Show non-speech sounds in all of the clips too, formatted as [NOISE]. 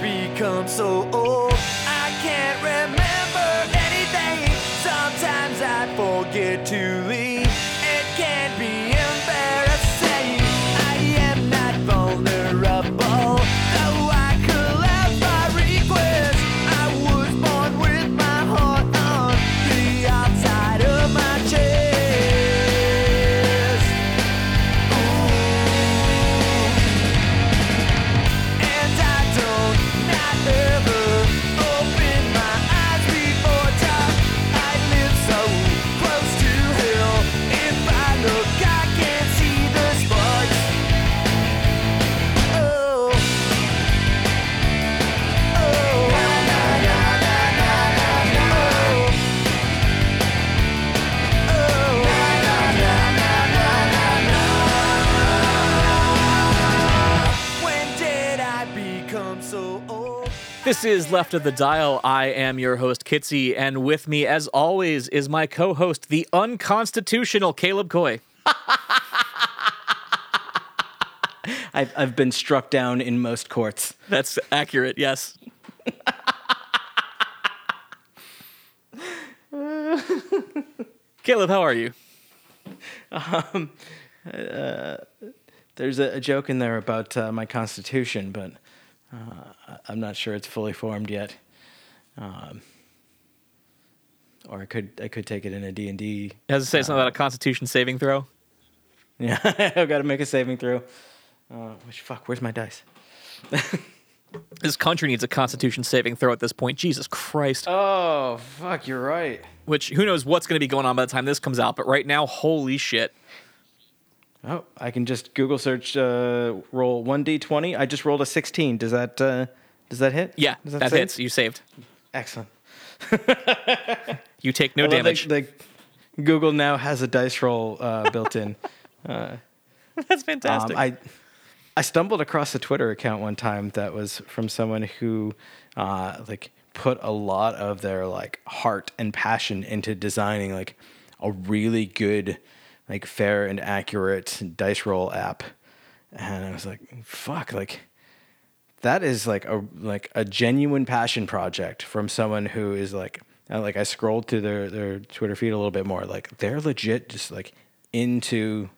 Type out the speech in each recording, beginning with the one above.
Become so old? This is Left of the Dial. I am your host, Kitsy, and with me, as always, is my co host, the unconstitutional Caleb Coy. [LAUGHS] I've, I've been struck down in most courts. That's accurate, yes. [LAUGHS] Caleb, how are you? Um. There's a, a joke in there about uh, my constitution, but uh, I'm not sure it's fully formed yet. Um, or I could I could take it in a D and D. Has to say something about a Constitution saving throw? Yeah, [LAUGHS] I've got to make a saving throw. Uh, which fuck? Where's my dice? [LAUGHS] This country needs a Constitution saving throw at this point. Jesus Christ. Oh fuck! You're right. Which, who knows what's going to be going on by the time this comes out, but right now, holy shit. Oh, I can just Google search uh, roll one d twenty. I just rolled a sixteen. Does that uh, does that hit? Yeah, Does that save? hits. You saved. Excellent. [LAUGHS] You take no that- damage. that Google now has a dice roll uh, built in. [LAUGHS] That's fantastic. Um, I I stumbled across a Twitter account one time that was from someone who uh, like put a lot of their like heart and passion into designing like a really good like fair and accurate dice roll app. And I was like fuck like that is like a like a genuine passion project from someone who is like like I scrolled through their their Twitter feed a little bit more. Like they're legit just like into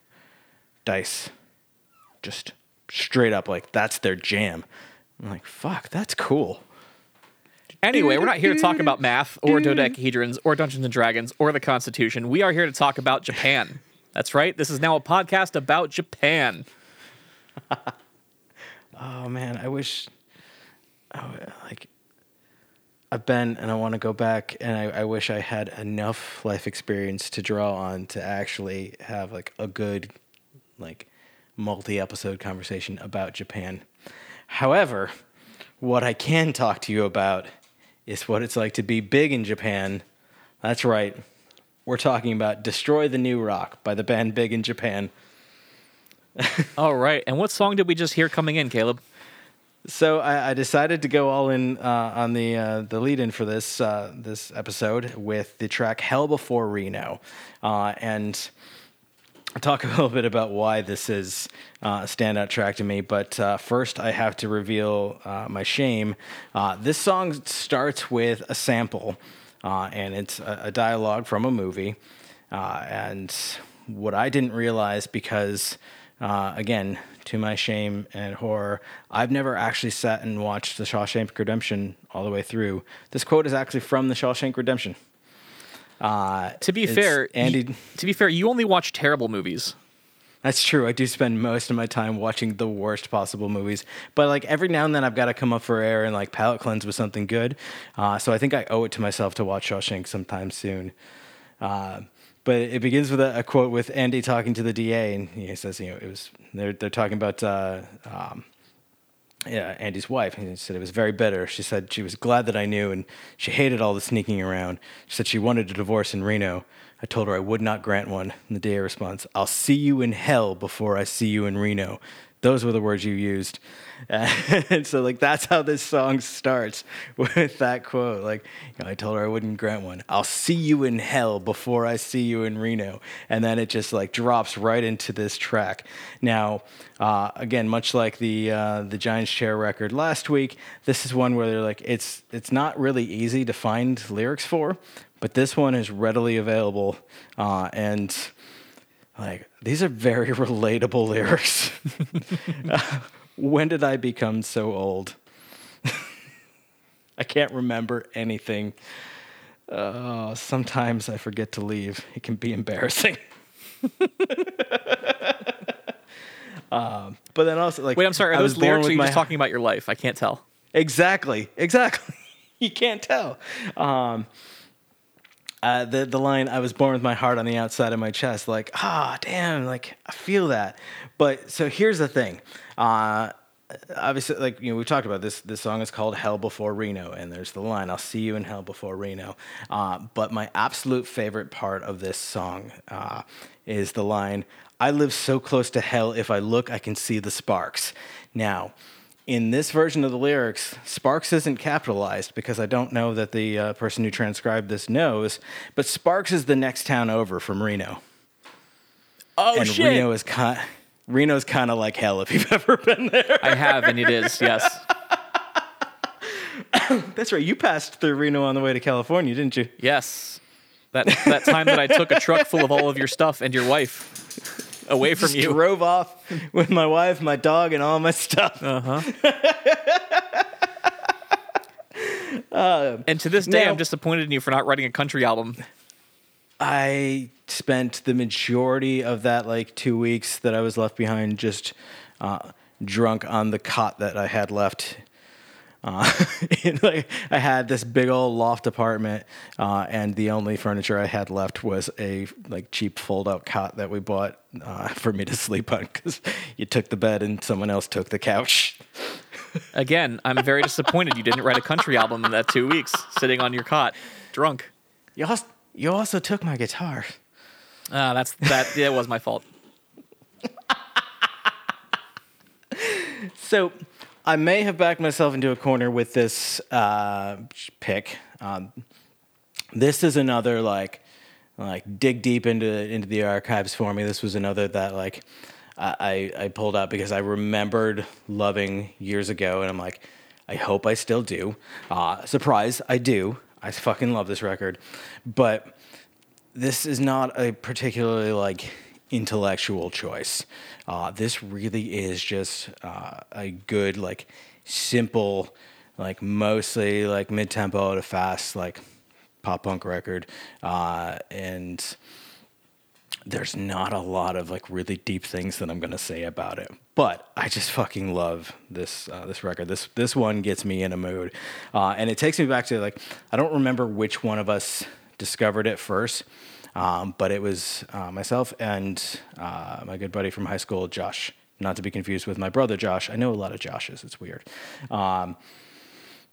dice. Just straight up like that's their jam. I'm like fuck that's cool. Anyway, we're not here to talk about math or dodecahedrons or Dungeons and Dragons or the Constitution. We are here to talk about Japan. [LAUGHS] That's right. This is now a podcast about Japan. [LAUGHS] oh man i wish oh, like i've been and i want to go back and I, I wish i had enough life experience to draw on to actually have like a good like multi-episode conversation about japan however what i can talk to you about is what it's like to be big in japan that's right we're talking about destroy the new rock by the band big in japan [LAUGHS] All right. And what song did we just hear coming in, Caleb? So I, I decided to go all in uh, on the uh, the lead in for this uh, this episode with the track "Hell Before Reno," uh, and talk a little bit about why this is uh, a standout track to me. But uh, first, I have to reveal uh, my shame. Uh, this song starts with a sample, uh, and it's a, a dialogue from a movie. Uh, and what I didn't realize, because uh, again, to my shame and horror, I've never actually sat and watched The Shawshank Redemption all the way through. This quote is actually from The Shawshank Redemption. Uh, To be fair, Andy. y- to be fair, you only watch terrible movies. That's true. I do spend most of my time watching the worst possible movies, but like every now and then I've got to come up for air and like palate cleanse with something good. Uh, so I think I owe it to myself to watch Shawshank sometime soon. Uh, but it begins with a, a quote with Andy talking to the DA, and he says, "You know, it was they're they're talking about." Uh, um, yeah, Andy's wife. He said it was very bitter. She said she was glad that I knew, and she hated all the sneaking around. She said she wanted a divorce in Reno. I told her I would not grant one. And the DA responds, "I'll see you in hell before I see you in Reno." those were the words you used. and [LAUGHS] so like that's how this song starts [LAUGHS] with that quote. Like, you know, I told her I wouldn't grant one. I'll see you in hell before I see you in Reno. And then it just like drops right into this track. Now, uh, again, much like the uh, the Giants Chair record last week, this is one where they're like it's it's not really easy to find lyrics for, but this one is readily available uh, and like these are very [LAUGHS] relatable lyrics. Uh, [LAUGHS] when did I become so old? [LAUGHS] I can't remember anything. Uh, sometimes I forget to leave. It can be embarrassing. um, but then also, like, Wait, I'm sorry. Are I those was born lyrics? Are you just talking about your life? I can't tell. Exactly. Exactly. you can't tell. Um, uh, the the line "I was born with my heart on the outside of my chest," like ah, damn, like I feel that. But so here's the thing. Uh, obviously, like you know, we talked about this. This song is called "Hell Before Reno," and there's the line "I'll see you in hell before Reno." Uh, but my absolute favorite part of this song uh, is the line "I live so close to hell. If I look, I can see the sparks." Now in this version of the lyrics, Sparks isn't capitalized because I don't know that the uh, person who transcribed this knows, but Sparks is the next town over from Reno. Oh and Reno is kind Reno's kind of like hell if you've [LAUGHS] ever been there. I have, and it is yes. [COUGHS] That's right. You passed through Reno on the way to California, didn't you? Yes. That that time that I took a truck full of all of your stuff and your wife away from Just you. drove off with my wife, my dog, and all my stuff. [LAUGHS] Uh huh. and to this day, now- I'm disappointed in you for not writing a country album. I spent the majority of that like two weeks that I was left behind just uh, drunk on the cot that I had left. Uh, [LAUGHS] like, I had this big old loft apartment, uh, and the only furniture I had left was a like cheap fold-out cot that we bought uh, for me to [LAUGHS] sleep on because you took the bed and someone else took the couch. [LAUGHS] Again, I'm very disappointed you didn't write a country album in that two weeks, sitting on your cot, drunk. You also, you also took my guitar. Ah, that's that. Yeah, it was my fault. So I may have backed myself into a corner with this uh, pick. Um, this is another like like dig deep into into the archives for me. This was another that like I I pulled out because I remembered loving years ago, and I'm like, I hope I still do. Uh, surprise, I do. I fucking love this record, but this is not a particularly like intellectual choice. Uh, this really is just uh, a good like simple, like mostly like mid tempo to fast like pop punk record, uh, and there's not a lot of like really deep things that I'm gonna say about it. But I just fucking love this uh, this record. This this one gets me in a mood, uh, and it takes me back to like I don't remember which one of us discovered it first, um, but it was uh, myself and uh, my good buddy from high school, Josh. Not to be confused with my brother Josh. I know a lot of Joshes. It's weird. Um,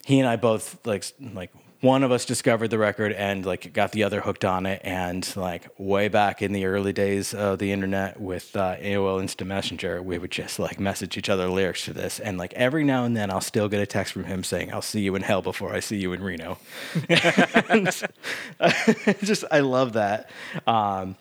he and I both like like one of us discovered the record and like got the other hooked on it. And like way back in the early days of the internet with uh, AOL Instant Messenger we would just like message each other lyrics to this. And like every now and then I'll still get a text from him saying I'll see you in hell before I see you in Reno. [LAUGHS] And, [LAUGHS] just I love that. Um,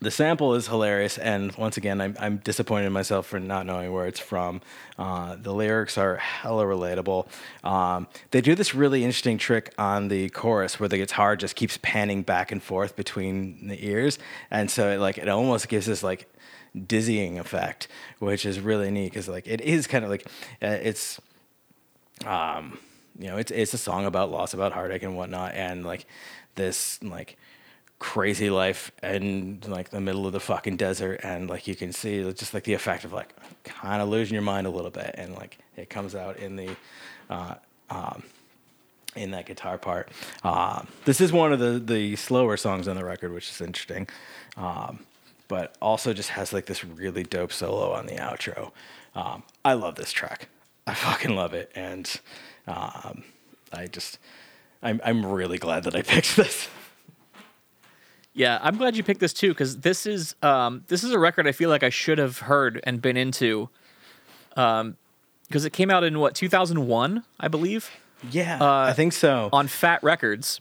the sample is hilarious, and once again, I'm, I'm disappointed in myself for not knowing where it's from. Uh, the lyrics are hella relatable. Um, they do this really interesting trick on the chorus where the guitar just keeps panning back and forth between the ears, and so it, like it almost gives this like dizzying effect, which is really neat because like it is kind of like uh, it's um, you know, it's it's a song about loss, about heartache and whatnot, and like this like crazy life in like the middle of the fucking desert, and like you can see just like the effect of like kind of losing your mind a little bit, and like it comes out in the. Uh, um, in that guitar part, um, this is one of the the slower songs on the record, which is interesting, um, but also just has like this really dope solo on the outro. Um, I love this track. I fucking love it, and um, I just I'm I'm really glad that I [LAUGHS] picked this. Yeah, I'm glad you picked this too because this is um, this is a record I feel like I should have heard and been into because it came out in what 2001, I believe, Yeah, Uh, I think so. on Fat Records,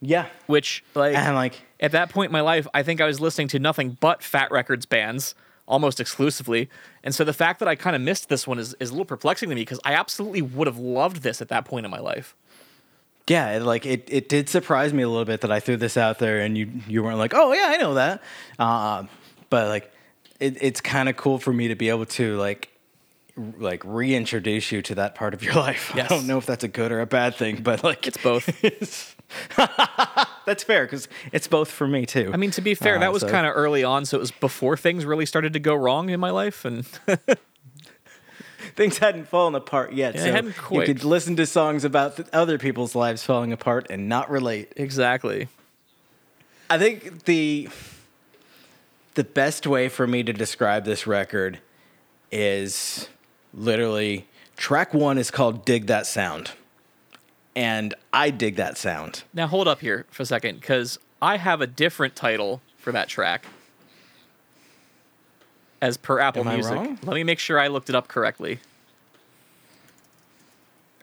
yeah, which like and like at that point in my life, I think I was listening to nothing but Fat Records bands almost exclusively. And so the fact that I kind of missed this one is, is a little perplexing to me because I absolutely would have loved this at that point in my life. Yeah, it, like it, it did surprise me a little bit that I threw this out there and you you weren't like, oh yeah, I know that. Uh, but like, it, it's kind of cool for me to be able to like r- like reintroduce you to that part of your [LAUGHS] life. Yes. I don't know if that's a good or a bad thing, but like It's both. [LAUGHS] that's fair because it's both for me too. I mean, to be fair, Uh, that was so- kind of early on, so it was before things really started to go wrong in my life. And [LAUGHS] things hadn't fallen apart yet. Yeah, so hadn't you could listen to songs about th- other people's lives falling apart and not relate. exactly. I think the the best way for me to describe this record is literally track one is called Dig That Sound. And I dig that sound. Now hold up here for a second, because I have a different title for that track. As per Apple Am Music. Let me make sure I looked it up correctly.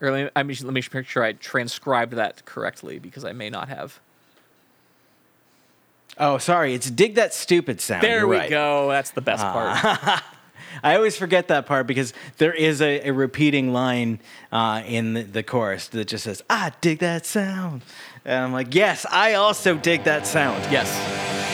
Or let me, I mean, let me make sure I transcribed that correctly because I may not have. Oh, sorry, it's Dig That Stupid Sound. There You're we right. go. That's the best part. [LAUGHS] I always forget that part because there is a, a repeating line uh, in the, the chorus that just says, I dig that sound. And I'm like, yes, I also dig that sound. Yes.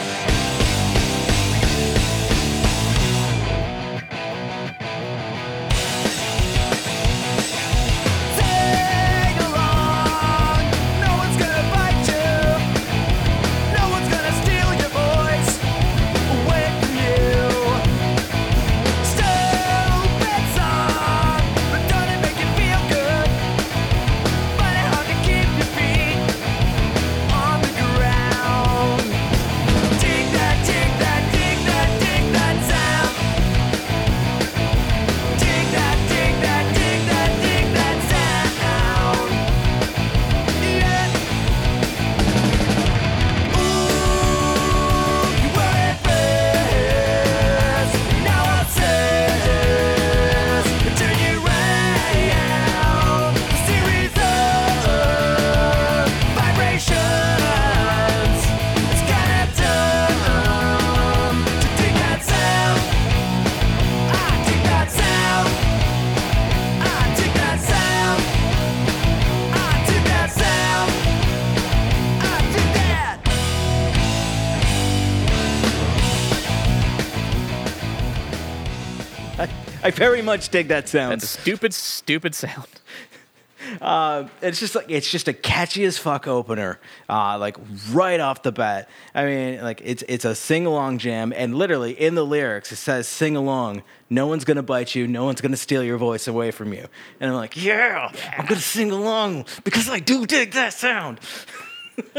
Very much dig that sound. That stupid, stupid sound. [LAUGHS] it's just like it's just a catchy as fuck opener, uh, like right off the bat. I mean, like it's it's a sing along jam, and literally in the lyrics it says "sing along." No one's gonna bite you. No one's gonna steal your voice away from you. And I'm like, yeah, I'm gonna sing along because I do dig that sound. [LAUGHS]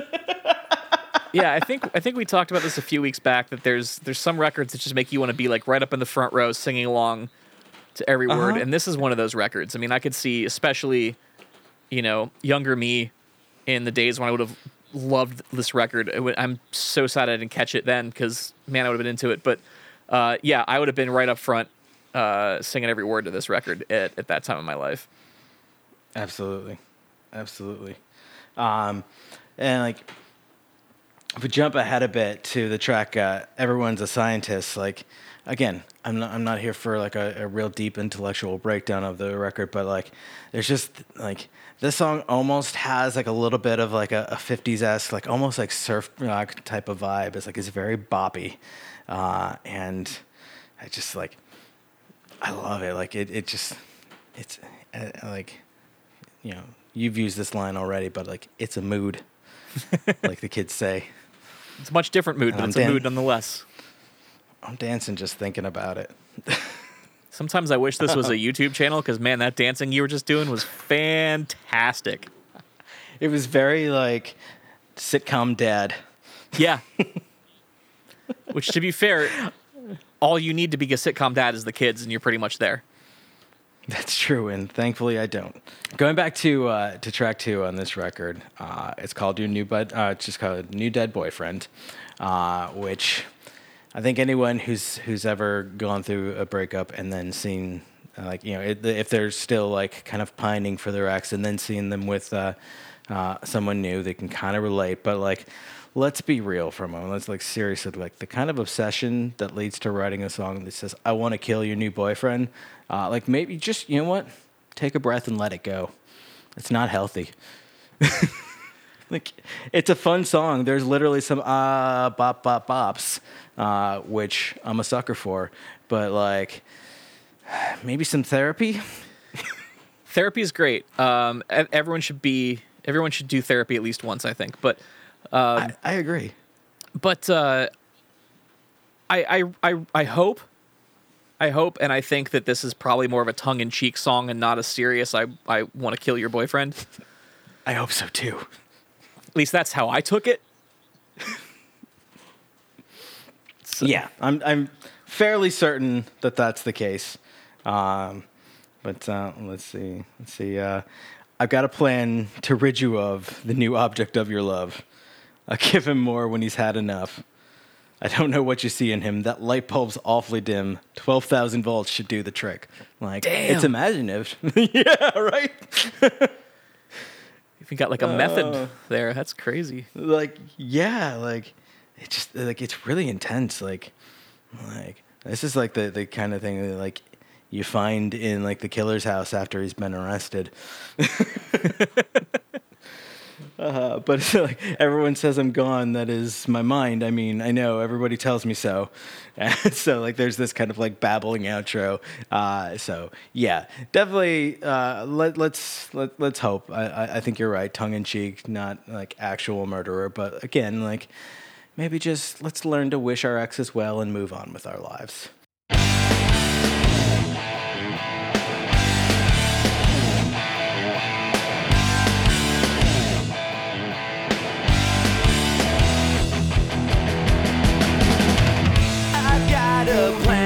yeah, I think I think we talked about this a few weeks back that there's there's some records that just make you want to be like right up in the front row singing along to every word, Uh-huh. and this is one of those records. I mean, I could see especially you know younger me in the days when I would have loved this record. I'm so sad I didn't catch it then because man, I would have been into it. But uh, yeah, I would have been right up front uh, singing every word to this record at, at that time in my life. Absolutely, absolutely. Um, and like, if we jump ahead a bit to the track, uh, "Everyone's a Scientist," like, again, I'm not I'm not here for like a, a real deep intellectual breakdown of the record, but like, there's just like this song almost has like a little bit of like a, a 50s esque, like almost like surf rock type of vibe. It's like it's very boppy, uh, and I just like I love it. Like it, it just it's uh, like you know, you've used this line already, but like it's a mood, [LAUGHS] like the kids say. It's a much different mood, but I'm it's a mood nonetheless. I'm dancing just thinking about it. [LAUGHS] Sometimes I wish this was a [LAUGHS] YouTube channel because man, that dancing you were just doing was fantastic. It was very like sitcom dad. Yeah. [LAUGHS] Which, to be fair, all you need to be a sitcom dad is the kids, and you're pretty much there. That's true, and thankfully I don't. Going back to uh, to track two on this record, uh, it's called "Your New Bud." Uh, it's just called "New Dead Boyfriend," uh, which I think anyone who's who's ever gone through a breakup and then seen Uh, Like you know, it, if they're still like kind of pining for their ex, and then seeing them with uh, uh, someone new, they can kind of relate. But like, let's be real for a moment. Let's like seriously, like the kind of obsession that leads to writing a song that says, "I want to kill your new boyfriend." Uh, like maybe just you know what, take a breath and let it go. It's not healthy. [LAUGHS] like it's a fun song. There's literally some uh bop bop bops, uh, which I'm a sucker for. But like [SIGHS] maybe some therapy. [LAUGHS] Therapy is great. Um, everyone should be everyone should do therapy at least once, I think. But I, I agree. but uh, I, I I I hope I hope and I think that this is probably more of a tongue in cheek song and not a serious I I want to kill your boyfriend. [LAUGHS] I hope so too. At least that's how I took it. [LAUGHS] So- Yeah, I'm I'm fairly certain that that's the case. Um, but uh, let's see, let's see. Uh, I've got a plan to rid you of the new object of your love. I'll [LAUGHS] give him more when he's had enough. I don't know what you see in him. That light bulb's awfully dim. Twelve thousand volts should do the trick. Like it's imaginative. [LAUGHS] yeah, right. You got like a Uh. method there, that's crazy. like yeah like it just like it's really intense like like this is like the the kind of thing that like you find in like the killer's house after he's been arrested [LAUGHS] [LAUGHS] uh, but [LAUGHS] like everyone says i'm gone that is my mind. I mean i know everybody tells me so. And [LAUGHS] so like there's this kind of like babbling outro. Uh, so yeah definitely uh, let, let's let, let's hope. I, I, think you're right. Tongue-in-cheek not like actual murderer but again like maybe just let's learn to wish our exes well and move on with our lives A plan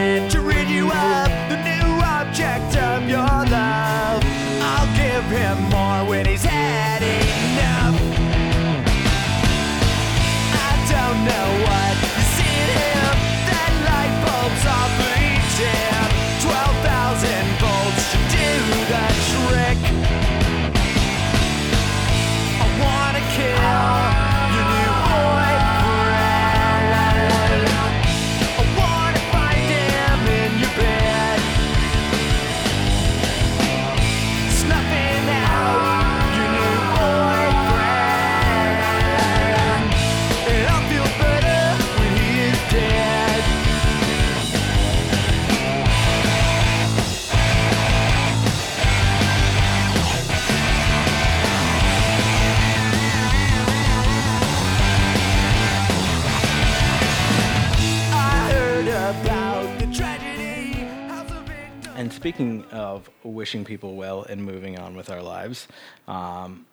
speaking of wishing people well and moving on with our lives, um,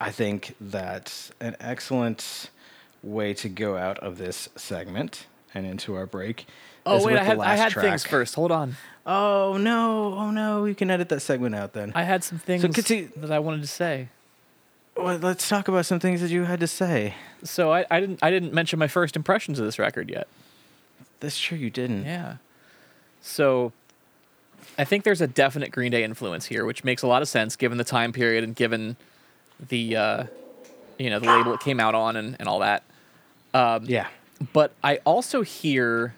I think that an excellent way to go out of this segment and into our break. Oh wait, I had I had track. things first. Hold on. Oh no! Oh no! You can edit that segment out then. I had some things continue- that I wanted to say. well, let's talk about some things that you had to say. So I, I didn't I didn't mention my first impressions of this record yet. That's true. You didn't. Yeah. So I think there's a definite Green Day influence here, which makes a lot of sense given the time period and given the uh, you know the label it came out on and, and all that. Yeah. But I also hear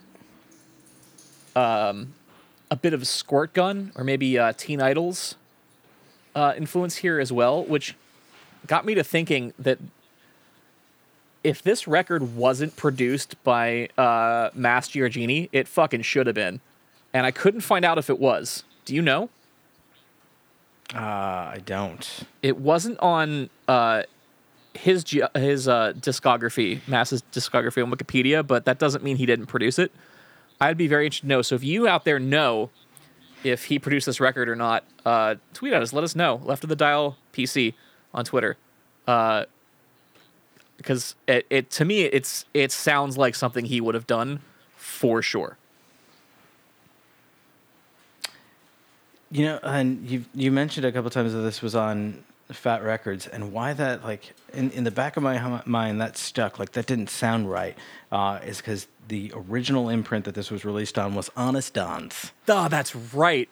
um, a bit of Squirtgun or maybe uh, Teen Idols uh, influence here as well, which got me to thinking that if this record wasn't produced by uh, Mass Giorgini, it fucking should have been. And I couldn't find out if it was. Do you know? Uh, I don't. It wasn't on uh, his ge- his uh, discography, Mass's discography on Wikipedia, but that doesn't mean he didn't produce it. I'd be very interested to know. So if you out there know if he produced this record or not, uh, tweet at us. Let us know. Left of the dial PC on Twitter. Uh, because it, it to me it's it sounds like something he would have done for sure. You know, and you you mentioned a couple times that this was on Fat Records, and why that like in in the back of my mind that stuck like that didn't sound right uh, is because the original imprint that this was released on was Honest Don's. Oh, that's right.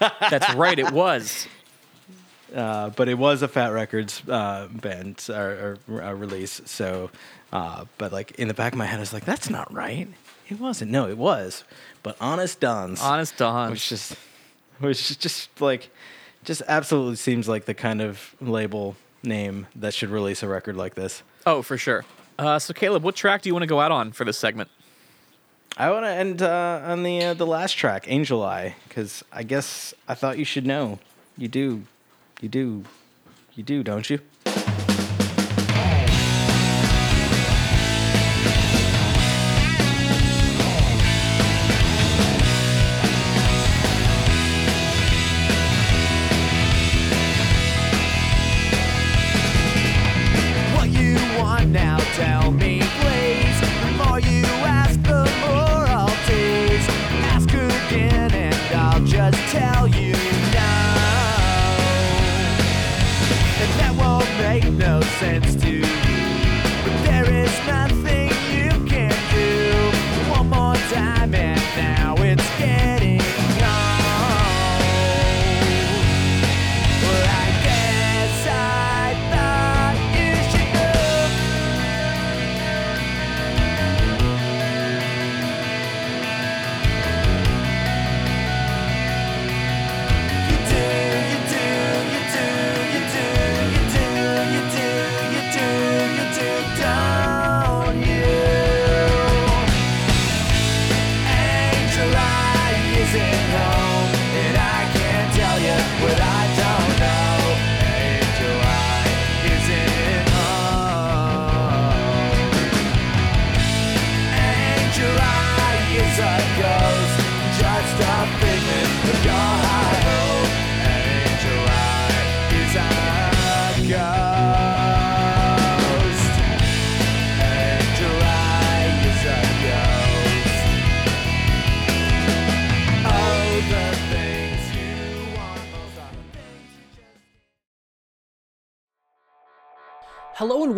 that's right. It was. [LAUGHS] Uh, but it was a Fat Records uh, band or, or uh, release. So, uh, but like in the back of my head, I was like, "That's not right. It wasn't. No, it was. But Honest Don's. Honest Don's. Which just which just like just absolutely seems like the kind of label name that should release a record like this. Oh, for sure. Uh, so, Caleb, what track do you want to go out on for this segment? I want to end uh, on the uh, the last track, Angel Eye, because I guess I thought you should know. You do, you do, you do, don't you?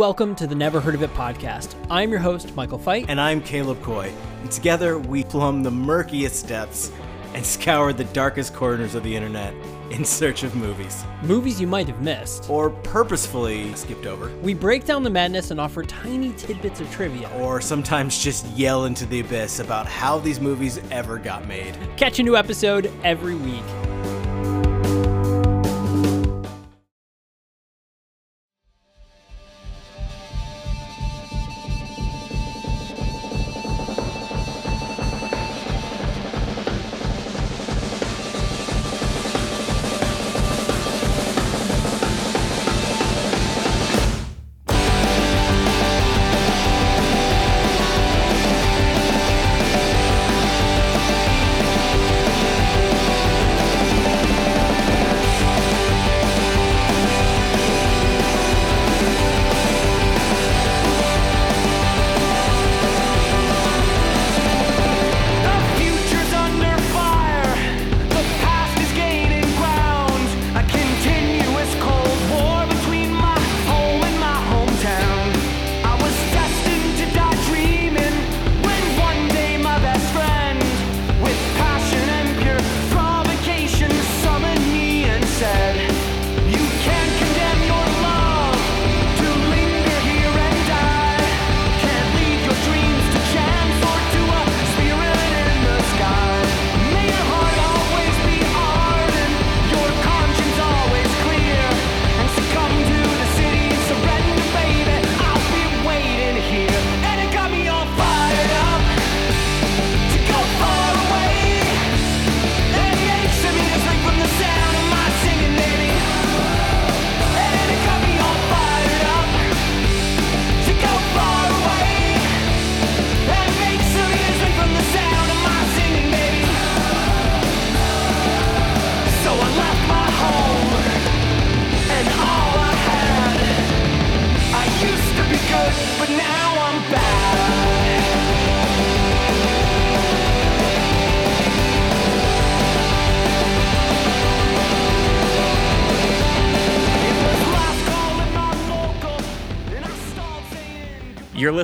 welcome to the Never Heard of It podcast. I'm your host, Michael Fite. And I'm Caleb Coy. And together we plumb the murkiest depths and scour the darkest corners of the internet in search of movies. Movies you might have missed. Or purposefully skipped over. We break down the madness and offer tiny tidbits of trivia. Or sometimes just yell into the abyss about how these movies ever got made. Catch a new episode every week.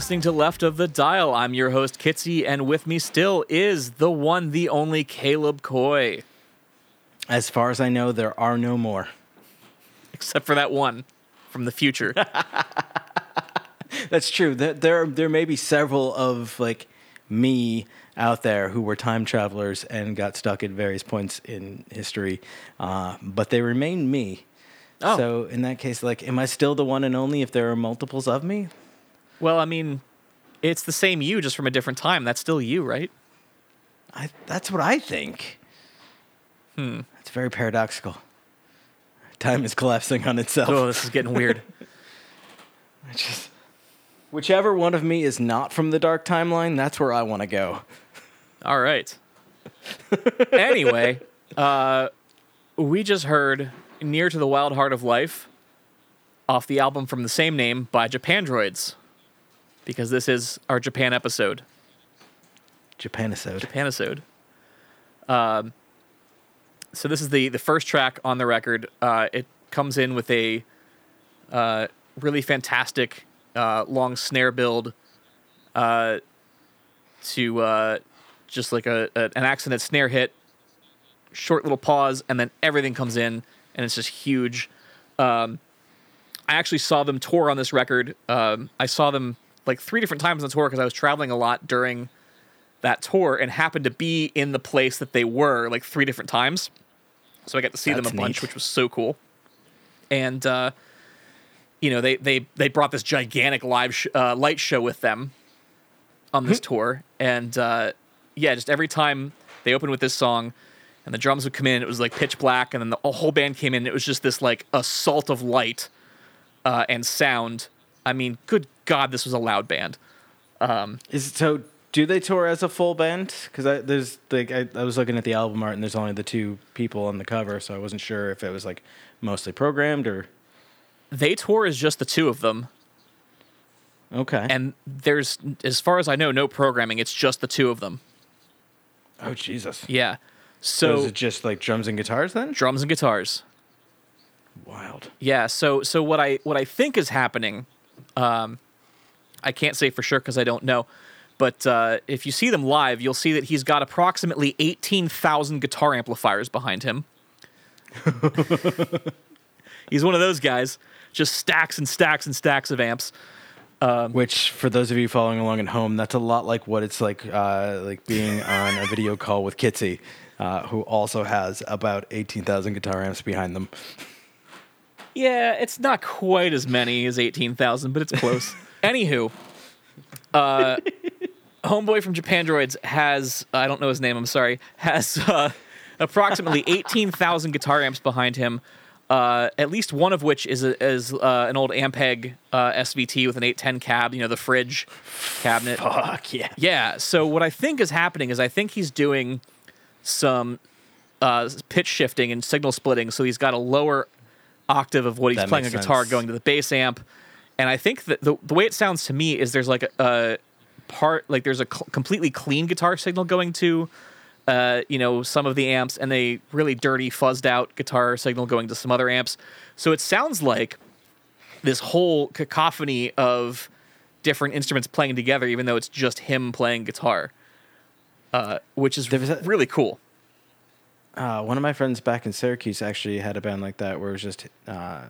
listening to Left of the Dial. I'm your host, Kitsy, and with me still is the one, the only Caleb Coy. As far as I know, there are no more. Except for that one from the future. [LAUGHS] That's true. There, there may be several of like me out there who were time travelers and got stuck at various points in history, uh, but they remain me. Oh. So in that case, like, am I still the one and only if there are multiples of me? Well, I mean, it's the same you, just from a different time. That's still you, right? I, that's what I think. Hmm. It's very paradoxical. Time is collapsing on itself. Oh, this is getting weird. [LAUGHS] Just- whichever one of me is not from the dark timeline, that's where I want to go. All right. [LAUGHS] anyway, uh, we just heard Near to the Wild Heart of Life off the album from the same name by Japandroids. Because this is our Japan episode. Japanisode. Japanisode. Um, so this is the the first track on the record. Uh, it comes in with a uh, really fantastic uh, long snare build uh, to uh, just like a, a an accident snare hit, short little pause, and then everything comes in, and it's just huge. Um, I actually saw them tour on this record. Um, I saw them like three different times on tour because I was traveling a lot during that tour and happened to be in the place that they were like three different times. So I got to see them a That's bunch, which was so cool. And uh, you know, they they they brought this gigantic live sh- uh, light show with them on this tour, and uh, yeah, just every time they opened with this song. And the drums would come in, it was like pitch black, and then the whole band came in. It was just this like assault of light uh, and sound. I mean, good God, this was a loud band. Um, is so? Do they tour as a full band? Because I there's like I, I was looking at the album art and there's only the two people on the cover, so I wasn't sure if it was like mostly programmed or They tour as just the two of them, okay. and there's, as far as I know, no programming. It's just the two of them. oh Jesus! Yeah. So, So is it just like drums and guitars then? drums and guitars. Wild. Yeah. So so what I what I think is happening, um, I can't say for sure because I don't know, but uh, if you see them live, you'll see that he's got approximately eighteen thousand guitar amplifiers behind him. [LAUGHS] he's one of those guys, just stacks and stacks and stacks of amps. Which, for those of you following along at home, that's a lot like what it's like, uh, like being on a video call with Kitsy, uh, who also has about eighteen thousand guitar amps behind them. Yeah, it's not quite as many as 18,000, but it's close. [LAUGHS] Anywho, uh, Homeboy from Japandroids has, I don't know his name, I'm sorry, has uh, approximately [LAUGHS] 18,000 guitar amps behind him, uh, at least one of which is, a, is uh, an old Ampeg uh, SVT with an 810 cab, you know, the fridge cabinet. Fuck yeah! Yeah. So what I think is happening is I think he's doing some uh, pitch shifting and signal splitting. So he's got a lower octave of what he's That playing a guitar sense. going to the bass amp. And I think that the, the way it sounds to me is there's like a, a part like there's a cl- completely clean guitar signal going to uh, you know some of the amps and a really dirty fuzzed out guitar signal going to some other amps. So it sounds like this whole cacophony of different instruments playing together, even though it's just him playing guitar, uh, which is a- really cool. Uh, one of my friends back in Syracuse actually had a band like that where it was just uh,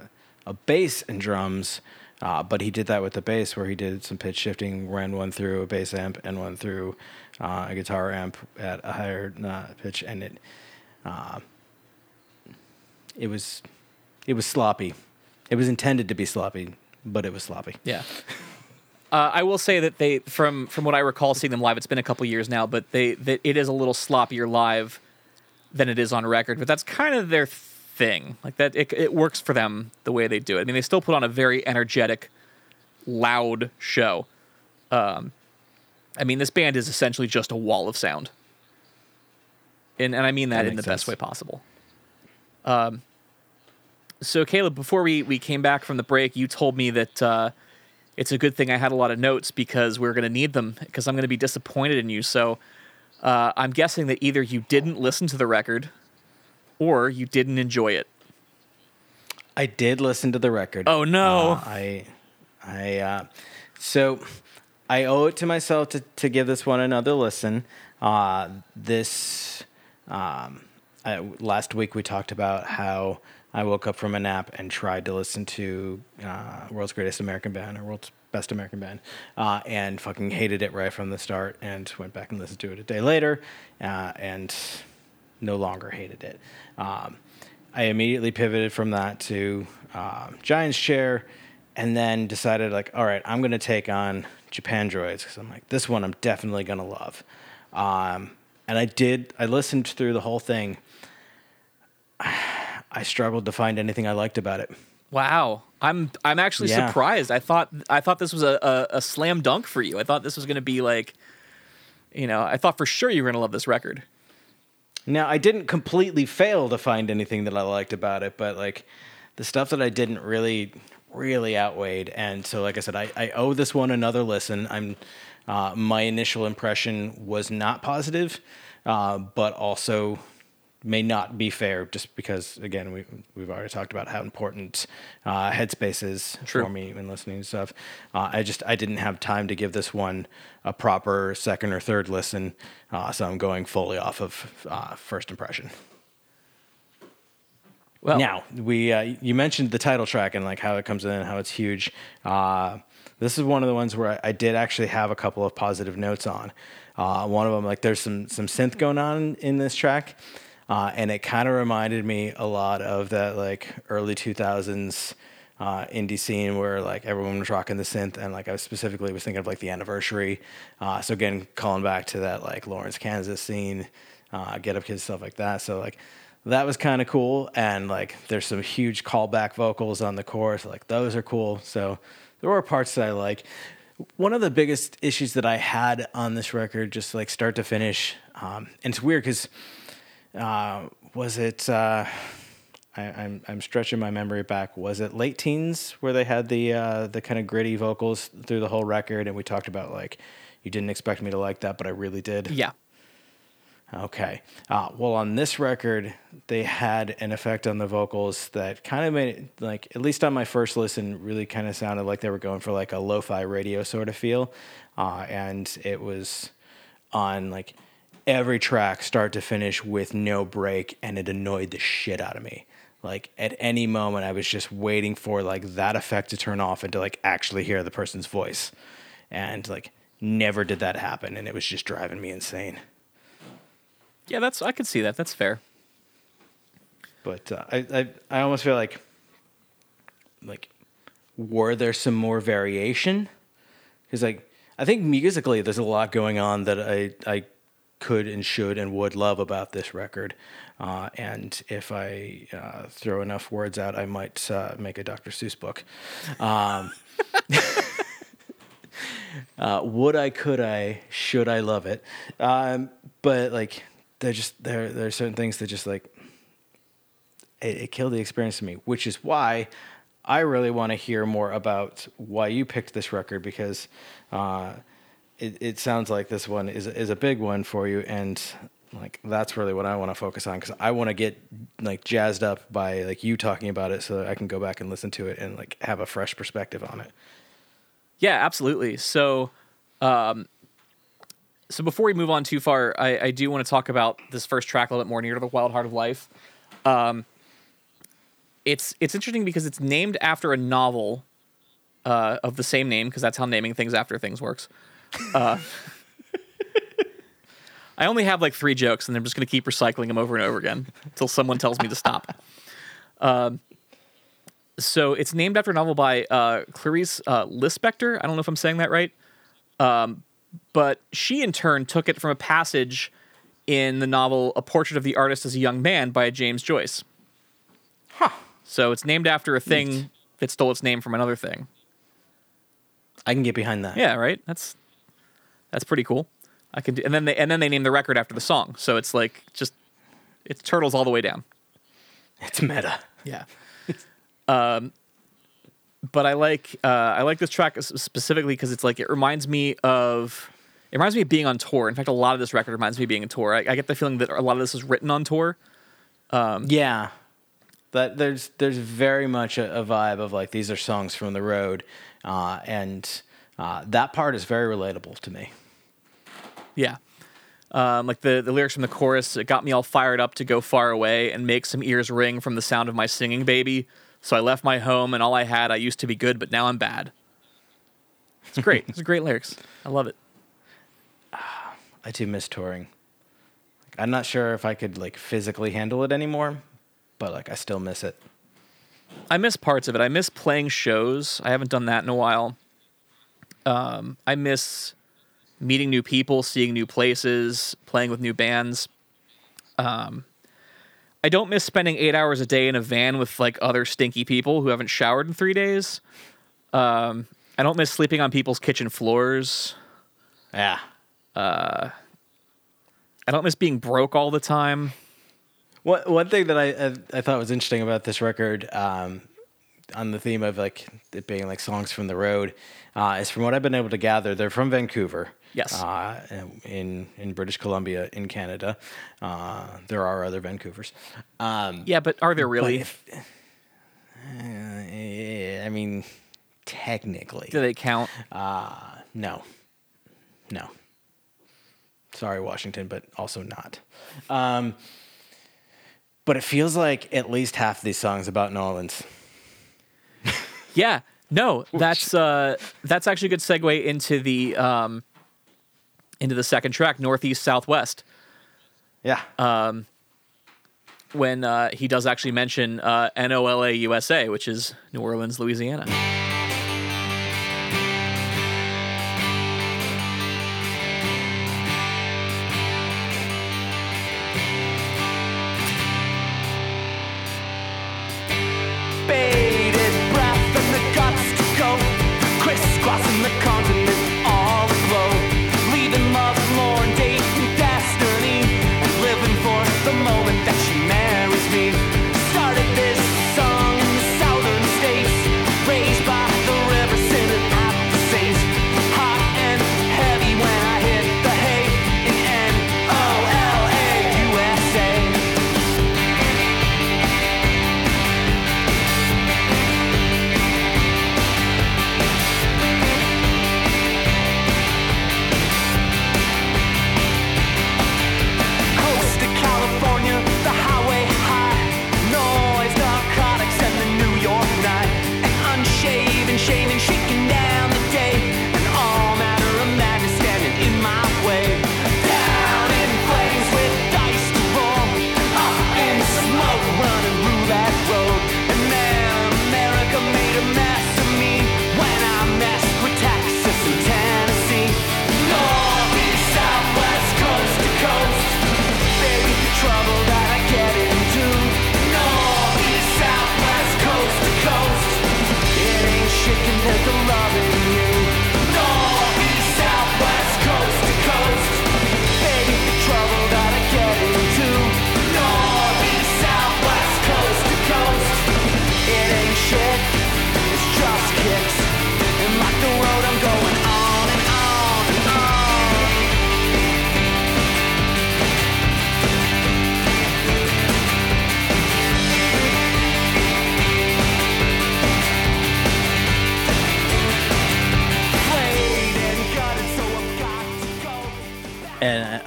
a bass and drums. Uh, but he did that with the bass, where he did some pitch shifting, ran one through a bass amp and one through uh, a guitar amp at a higher uh, pitch, and it uh, it was it was sloppy. It was intended to be sloppy, but it was sloppy. Yeah. Uh, I will say that they, from from what I recall seeing them live, it's been a couple years now, but they that it is a little sloppier live than it is on record. But that's kind of their thing. Like that, it, it works for them the way they do it. I mean, they still put on a very energetic, loud show. Um, I mean, this band is essentially just a wall of sound, and and I mean that, That in the makes best way possible. Um, so Caleb, before we we came back from the break, you told me that. Uh, it's a good thing I had a lot of notes because we're going to need them because I'm going to be disappointed in you. So uh, I'm guessing that either you didn't listen to the record or you didn't enjoy it. I did listen to the record. Oh, no. Uh, I, I, uh, so I owe it to myself to, to give this one another listen. Uh, this, um, I, last week we talked about how I woke up from a nap and tried to listen to uh, World's Greatest American Band or World's Best American Band, uh, and fucking hated it right from the start, and went back and listened to it a day later, uh, and no longer hated it. Um, I immediately pivoted from that to um, Giant's Chair, and then decided like, all right, I'm gonna take on Japandroids because I'm like, this one I'm definitely gonna love. Um, and I did. I listened through the whole thing. [SIGHS] I struggled to find anything I liked about it. Wow, I'm I'm actually Yeah. surprised. I thought I thought this was a, a, a slam dunk for you. I thought this was going to be like, you know, I thought for sure you were going to love this record. Now, I didn't completely fail to find anything that I liked about it, but like the stuff that I didn't really, really outweighed. And so, like I said, I, I owe this one another listen. I'm, uh, my initial impression was not positive, uh, but also may not be fair just because, again, we, we've already talked about how important uh, Headspace is True. for me when listening to stuff. Uh, I just, I didn't have time to give this one a proper second or third listen. Uh, so I'm going fully off of uh, first impression. Well, Now we uh, you mentioned the title track and like how it comes in and how it's huge. Uh, this is one of the ones where I, I did actually have a couple of positive notes on. Uh, one of them like there's some some synth going on in this track, uh, and it kind of reminded me a lot of that like early 2000s uh, indie scene where like everyone was rocking the synth and like I specifically was thinking of like the anniversary. Uh, so again, calling back to that like Lawrence, Kansas scene, uh, Get Up Kids stuff like that. So like that was kind of cool and like there's some huge callback vocals on the chorus like those are cool so there were parts that i like one of the biggest issues that i had on this record just like start to finish um, and it's weird because uh, was it uh, I, I'm, I'm stretching my memory back was it late teens where they had the uh, the kind of gritty vocals through the whole record and we talked about like you didn't expect me to like that but i really did yeah, Okay. Uh, well, on this record, they had an effect on the vocals that kind of made it like, at least on my first listen, really kind of sounded like they were going for like a lo fi radio sort of feel. Uh, and it was on like every track, start to finish, with no break. And it annoyed the shit out of me. Like at any moment, I was just waiting for like that effect to turn off and to like actually hear the person's voice. And like, never did that happen. And it was just driving me insane. yeah. That's I could see that. That's fair. But uh, I, I I almost feel like like were there some more variation? Because like I think musically there's a lot going on that I I could and should and would love about this record. Uh, and if I uh, throw enough words out, I might uh, make a Dr. Seuss book. Um, [LAUGHS] uh, would I? Could I? Should I love it? Um, but like, there just there there are certain things that just like it, it killed the experience to me, which is why I really want to hear more about why you picked this record because uh, it, it sounds like this one is is a big one for you, and like that's really what I want to focus on because I want to get like jazzed up by like you talking about it, so that I can go back and listen to it and like have a fresh perspective on it. Yeah, absolutely. So, um, so before we move on too far, I, I do want to talk about this first track a little bit more, "Near to the Wild Heart of Life." Um, it's it's interesting because it's named after a novel uh, of the same name because that's how naming things after things works. Uh, [LAUGHS] I only have like three jokes, and I'm just going to keep recycling them over and over again until someone tells me to stop. Um, so it's named after a novel by uh, Clarice uh, Lispector. I don't know if I'm saying that right. Um, but she, in turn, took it from a passage in the novel A Portrait of the Artist as a Young Man by James Joyce. Huh. So it's named after a thing that stole its name from another thing. I can get behind that. Yeah, right. That's that's pretty cool. I could, do, and then they and then they named the record after the song. So it's like just it's turtles all the way down. It's meta. Yeah. um, but I like uh, I like this track specifically because it's like it reminds me of it reminds me of being on tour. In fact, a lot of this record reminds me of being on tour. I, I get the feeling that a lot of this is written on tour. Yeah. But there's there's very much a, a vibe of like these are songs from the road, uh, and uh, that part is very relatable to me. Yeah. Um, like the, the lyrics from the chorus, it got me all fired up to go far away and make some ears ring from the sound of my singing baby. So I left my home and all I had, I used to be good, but now I'm bad. It's great. it's great lyrics. I love it. [SIGHS] I too miss touring. I'm not sure if I could like physically handle it anymore, but like I still miss it. I miss parts of it. I miss playing shows. I haven't done that in a while. Um, I miss meeting new people, seeing new places, playing with new bands. Um, I don't miss spending eight hours a day in a van with like other stinky people who haven't showered in three days. Um, I don't miss sleeping on people's kitchen floors. Yeah. I don't miss being broke all the time. One one thing that I I, I thought was interesting about this record, um, on the theme of like it being like songs from the road, uh, is from what I've been able to gather, they're from Vancouver. Yes. Uh, in in British Columbia, in Canada, uh, there are other Vancouvers. Um, Yeah, but are there really? if- uh, I mean, technically, Do they count? no, no. Sorry, Washington, but also not. Um, but it feels like at least half these songs about New Orleans. [LAUGHS] Yeah, no, that's uh, that's actually a good segue into the um, into the second track, Northeast Southwest, Yeah. when uh, he does actually mention uh, NOLA USA, which is New Orleans, Louisiana.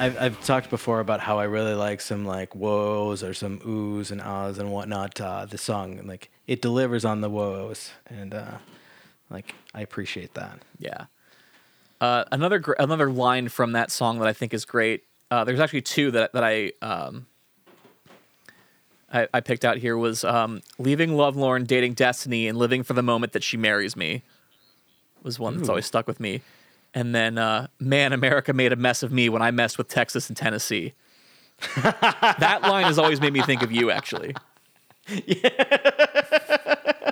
I've, I've talked before about how I really like some like whoas or some oohs and ahs and whatnot. Uh, the song, like it delivers on the whoas, and uh, like I appreciate that. Yeah. Uh, another gr- another line from that song that I think is great. Uh, there's actually two that that I um, I, I picked out here was um, leaving lovelorn, dating destiny, and living for the moment that she marries me. Was one that's always stuck with me. And then, uh, man, America made a mess of me when I messed with Texas and Tennessee. [LAUGHS] that line has always made me think of you, actually. Yeah. [LAUGHS]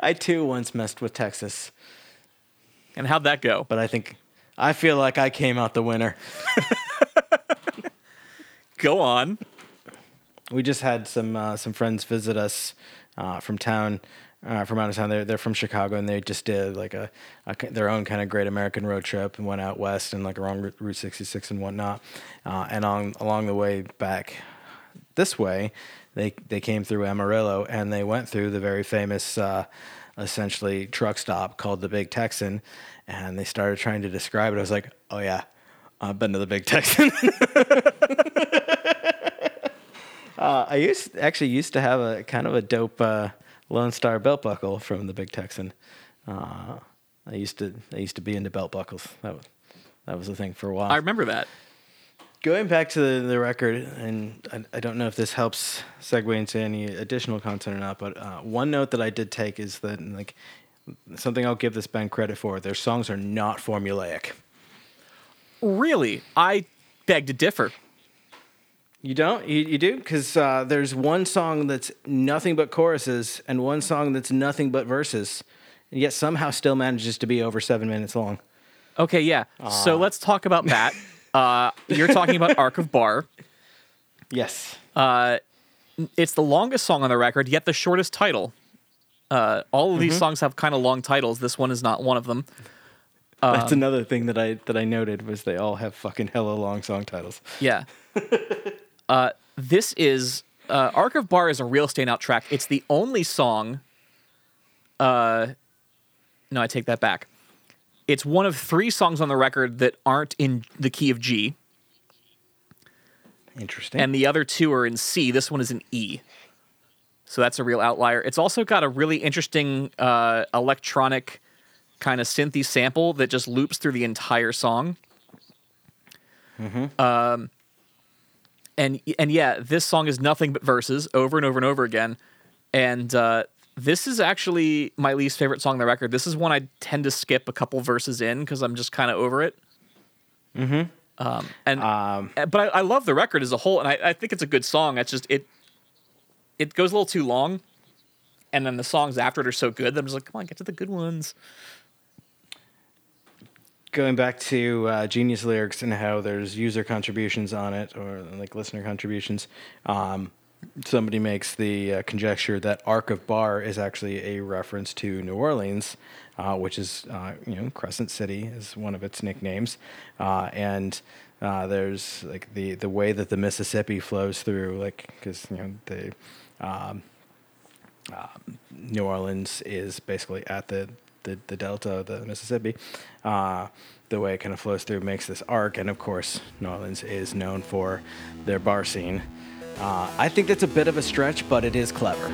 I too once messed with Texas, And how'd that go? but I think I feel like I came out the winner. [LAUGHS] Go on. we just had some uh, some friends visit us uh, from town, uh, from out of town. They're they're from Chicago, and they just did like a, a their own kind of Great American road trip and went out west and like around Route- Route 66 and whatnot. Uh, and on along the way back this way, they they came through Amarillo and they went through the very famous. Uh, essentially truck stop called the big texan and they started trying to describe it i was like oh yeah I've been to the Big Texan. [LAUGHS] uh, I used actually used to have a kind of a dope uh, Lone Star belt buckle from the Big Texan. Uh, I used to I used to be into belt buckles. That was that was a thing for a while. I remember that. Going back to the, the record, and I, I don't know if this helps segue into any additional content or not, but uh, one note that I did take is that like something I'll give this band credit for: their songs are not formulaic. Really, I beg to differ. You don't? You, you do? Because uh, there's one song that's nothing but choruses and one song that's nothing but verses, and yet somehow still manages to be over seven minutes long. Okay, yeah. So let's talk about that. [LAUGHS] uh, you're talking about Arc of Bar. Yes. It's the longest song on the record, yet the shortest title. Uh, all of these songs have kind of long titles. This one is not one of them. That's another thing that I that I noted was they all have fucking hella long song titles. Yeah. [LAUGHS] uh, this is uh, Arc of Bar is a real standout track. It's the only song. Uh, no, I take that back. It's one of three songs on the record that aren't in the key of G, Interesting. and the other two are in C. This one is in E. So that's a real outlier. It's also got a really interesting uh, electronic kind of synthy sample that just loops through the entire song. Mm-hmm. Um, and and yeah, this song is nothing but verses over and over and over again. And uh, this is actually my least favorite song on the record. This is one I tend to skip a couple verses in because I'm just kind of over it. Mm-hmm. Um, and but I, I love the record as a whole, and I, I think it's a good song. It's just it it goes a little too long, and then the songs after it are so good that I'm just like, come on, get to the good ones. Going back to uh, Genius lyrics and how there's user contributions on it or like listener contributions, um, somebody makes the uh, conjecture that Arc of Bar is actually a reference to New Orleans, uh, which is uh, you know Crescent City is one of its nicknames, uh, and. Uh, there's like the, the way that the Mississippi flows through, like because you know the um, New Orleans is basically at the, the, the delta of the Mississippi. Uh, the way it kind of flows through makes this arc, and of course, New Orleans is known for their bar scene. Uh, I think that's a bit of a stretch, but it is clever.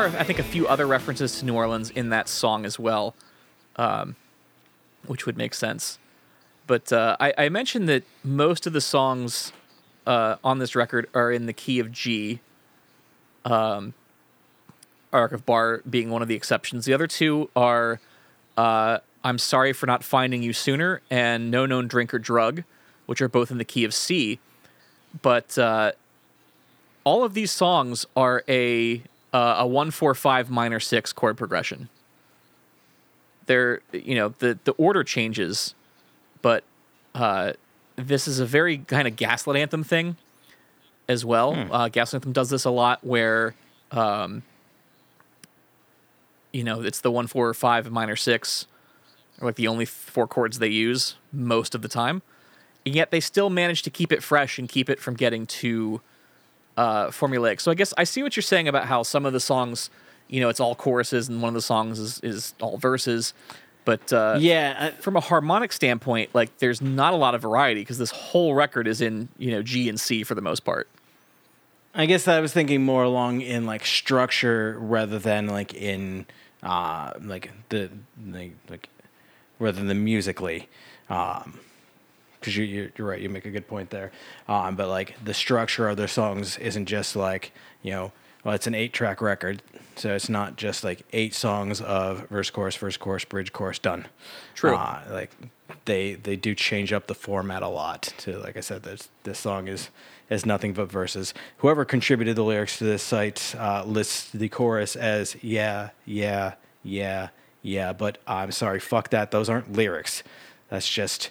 Are, I think, a few other references to New Orleans in that song as well, um, which would make sense. But uh, I, I mentioned that most of the songs uh, on this record are in the key of G. Um, Arc of Bar being one of the exceptions. The other two are uh, I'm Sorry for Not Finding You Sooner and No Known Drink or Drug, which are both in the key of C. But uh, all of these songs are a uh, a one four five minor six chord progression. They're you know the the order changes, but uh, this is a very kind of Gaslight Anthem thing as well. Uh, Gaslight Anthem does this a lot, where um, you know, it's the one, four, five, minor six, or like the only four chords they use most of the time. And yet they still manage to keep it fresh and keep it from getting too uh, formulaic. So I guess I see what you're saying about how some of the songs, you know, it's all choruses and one of the songs is, is all verses. But uh, Yeah, I, from a harmonic standpoint, like there's not a lot of variety because this whole record is in, you know, G and C for the most part. I guess I was thinking more along in like structure rather than like in uh like the like, like rather than musically. Um because you, you're, you're right, you make a good point there. Um, but like the structure of their songs isn't just like you know, well, it's an eight-track record, so it's not just like eight songs of verse, chorus, verse, chorus, bridge, chorus, done. True. Uh, like they they do change up the format a lot. To like I said, this this song is is nothing but verses. Whoever contributed the lyrics to this site uh, lists the chorus as yeah, yeah, yeah, yeah. But I'm sorry, fuck that. Those aren't lyrics. That's just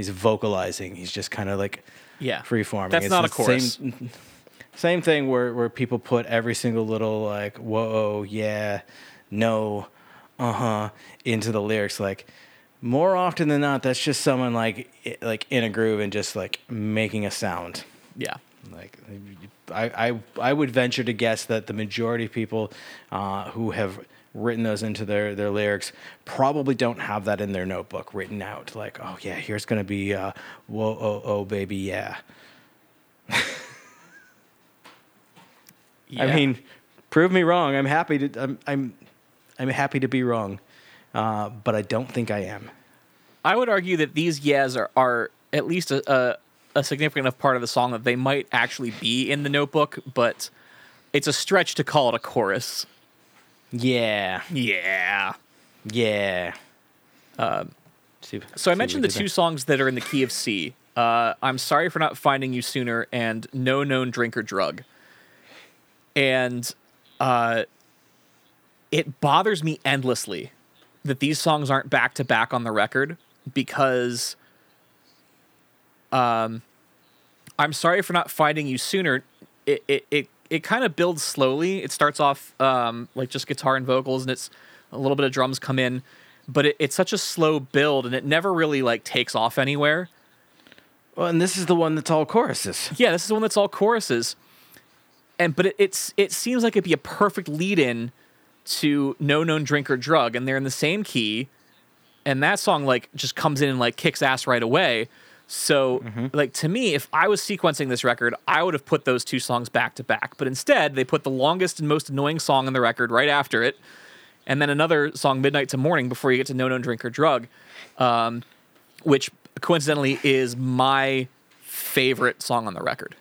he's vocalizing. He's just kind of like Yeah. freeforming. That's It's not a the chorus. Same, [LAUGHS] same thing where where people put every single little like whoa, yeah, no, uh huh into the lyrics. Like more often than not, that's just someone like like in a groove and just like making a sound. Yeah. Like I, I, I would venture to guess that the majority of people uh, who have written those into their, their lyrics probably don't have that in their notebook written out. Like, oh yeah, here's gonna be uh, whoa oh oh baby yeah. I mean, prove me wrong. I'm happy to I'm I'm, I'm happy to be wrong, uh, but I don't think I am. I would argue that these yes are, are at least a, a, a significant enough part of the song that they might actually be in the notebook, but it's a stretch to call it a chorus. Yeah, Yeah. yeah. Um, So I mentioned the two songs that are in the key of C. Uh, I'm sorry for not finding you sooner, and No Known Drink or Drug. And uh, it bothers me endlessly that these songs aren't back to back on the record because um, I'm sorry for not finding you sooner. It it it, it kind of builds slowly. It starts off um, like just guitar and vocals, and it's a little bit of drums come in, but it, it's such a slow build, and it never really like takes off anywhere. Well, and this is the one that's all choruses. Yeah, this is the one that's all choruses, and but it, it's it seems like it'd be a perfect lead-in to No Known Drink or Drug, and they're in the same key, and that song like just comes in and like kicks ass right away. So like to me, if I was sequencing this record, I would have put those two songs back to back. But instead, they put the longest and most annoying song on the record right after it, and then another song, Midnight to Morning, before you get to No Known Drink or Drug, um, which coincidentally is my favorite song on the record.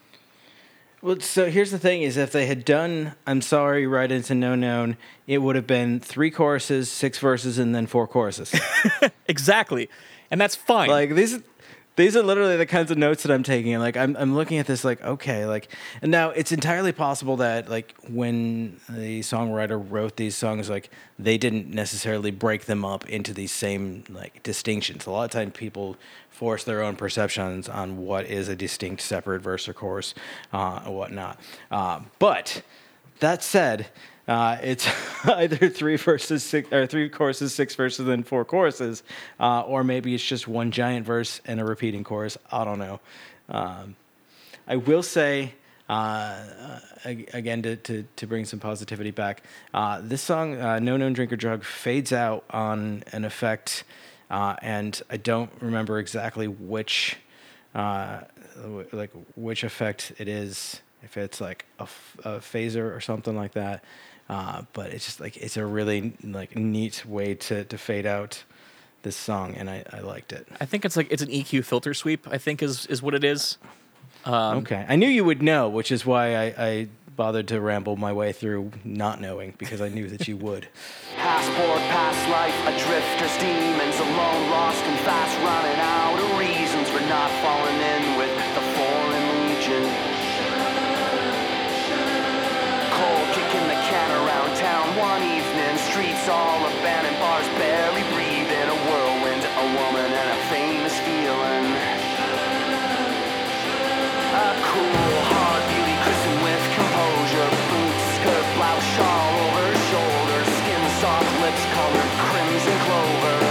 Well, so here's the thing: is if they had done "I'm Sorry" right into "No Known," it would have been three choruses, six verses, and then four choruses. [LAUGHS] Exactly. And that's fine. like these, these are literally the kinds of notes that I'm taking. Like I'm, I'm looking at this like, okay, like, and now it's entirely possible that like when the songwriter wrote these songs, like they didn't necessarily break them up into these same like distinctions. A lot of times people force their own perceptions on what is a distinct separate verse or chorus, uh, and whatnot. Uh, but that said, uh, it's [LAUGHS] either three verses, six or three courses, six verses, and four choruses, uh, or maybe it's just one giant verse and a repeating chorus. I don't know. Um, I will say. Uh, again, to, to, to bring some positivity back, uh, this song, uh, No Known Drink or Drug, fades out on an effect, uh, and I don't remember exactly which uh, like which effect it is. If it's like a, a phaser or something like that, uh, but it's just like it's a really like neat way to to fade out this song, and I, I liked it. I think it's like it's an EQ filter sweep, I think is is what it is. Um, okay, I knew you would know, which is why I, I bothered to ramble my way through not knowing because I knew that you would. [LAUGHS] Passport, past life, a drifter's demons, alone, lost and fast, running out over.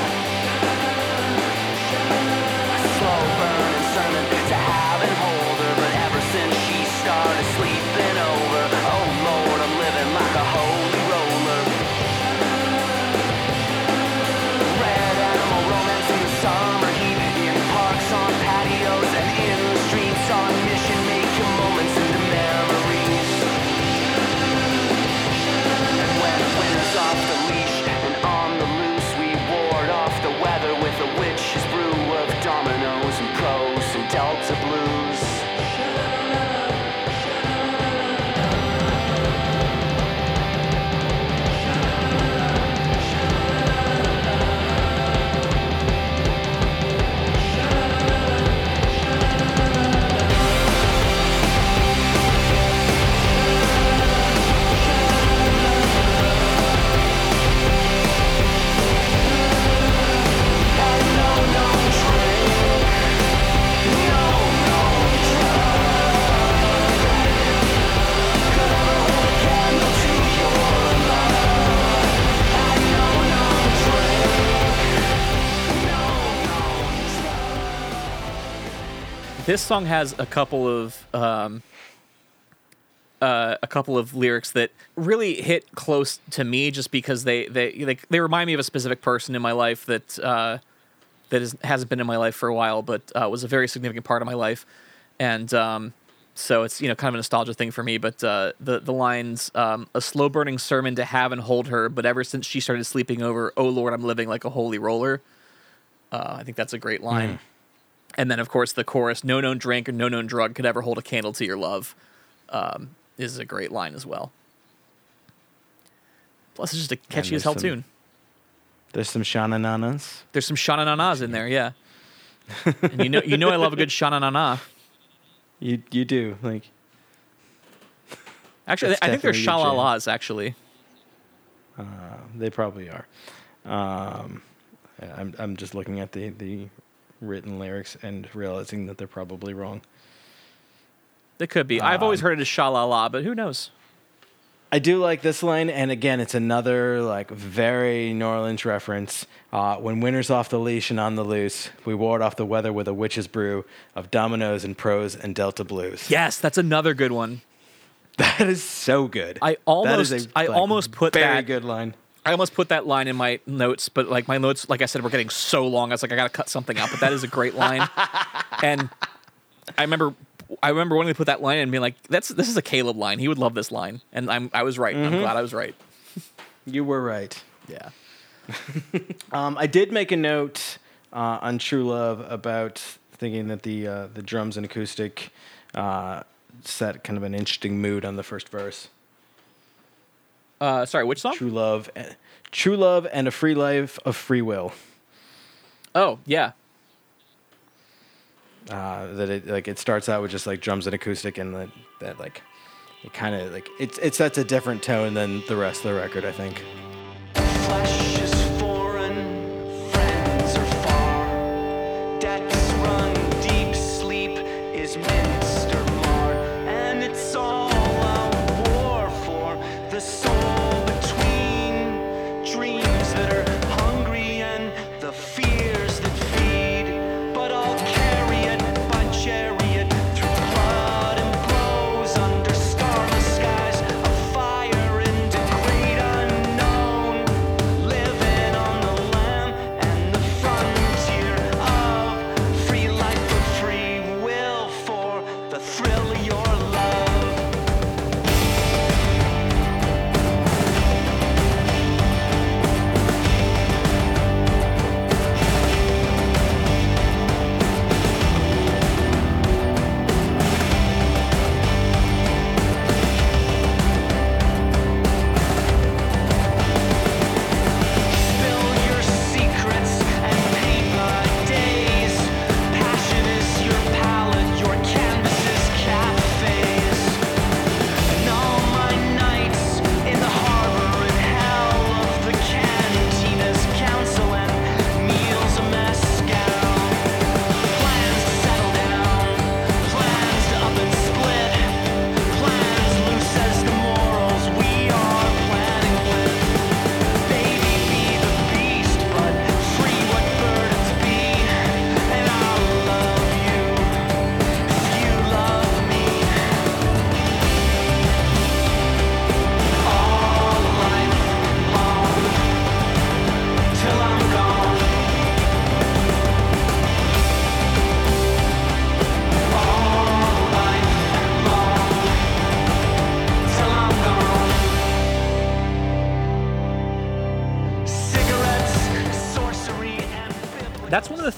This song has a couple of um, uh, a couple of lyrics that really hit close to me, just because they they they, they remind me of a specific person in my life that uh, that is, hasn't been in my life for a while, but uh, was a very significant part of my life, and um, so it's you know kind of a nostalgia thing for me. But uh, the the lines, um, a slow burning sermon to have and hold her, but ever since she started sleeping over, oh Lord, I'm living like a holy roller. Uh, I think that's a great line. And then, of course, the chorus, no known drink or no known drug could ever hold a candle to your love, um, is a great line as well. Plus, it's just a catchy as hell some- tune. There's some Shana Nanas. There's some shana nanas in there, yeah. [LAUGHS] and you know, you know, I love a good shana nana. You you do like Actually, I think they're shalalas. Actually, they probably are. Um, I'm I'm just looking at the the written lyrics and realizing that they're probably wrong. they could be. I've always heard it as sha la shalala, but who knows? I do like this line, and again, it's another like very New Orleans reference. Uh, when winter's off the leash and on the loose, we ward off the weather with a witch's brew of dominoes and pros and Delta blues. Yes, that's another good one. [LAUGHS] that is so good. I almost- a, I almost put that very that- good line. I almost put that line in my notes, but like my notes, like I said, were getting so long. I was like, I gotta cut something out. But that is a great line, [LAUGHS] and I remember, I remember wanting to put that line in and being like, "That's this is a Caleb line. He would love this line." And I'm I was right. Mm-hmm. I'm glad I was right. [LAUGHS] You were right. Yeah. [LAUGHS] Um, I did make a note uh, on True Love about thinking that the uh, the drums and acoustic uh, set kind of an interesting mood on the first verse. Uh, sorry, which song? True Love, eh, True Love, and a free life of free will. Oh yeah, Uh, that it like it starts out with just like drums and acoustic, and that that like it kind of like it's it sets a different tone than the rest of the record. I think. Flesh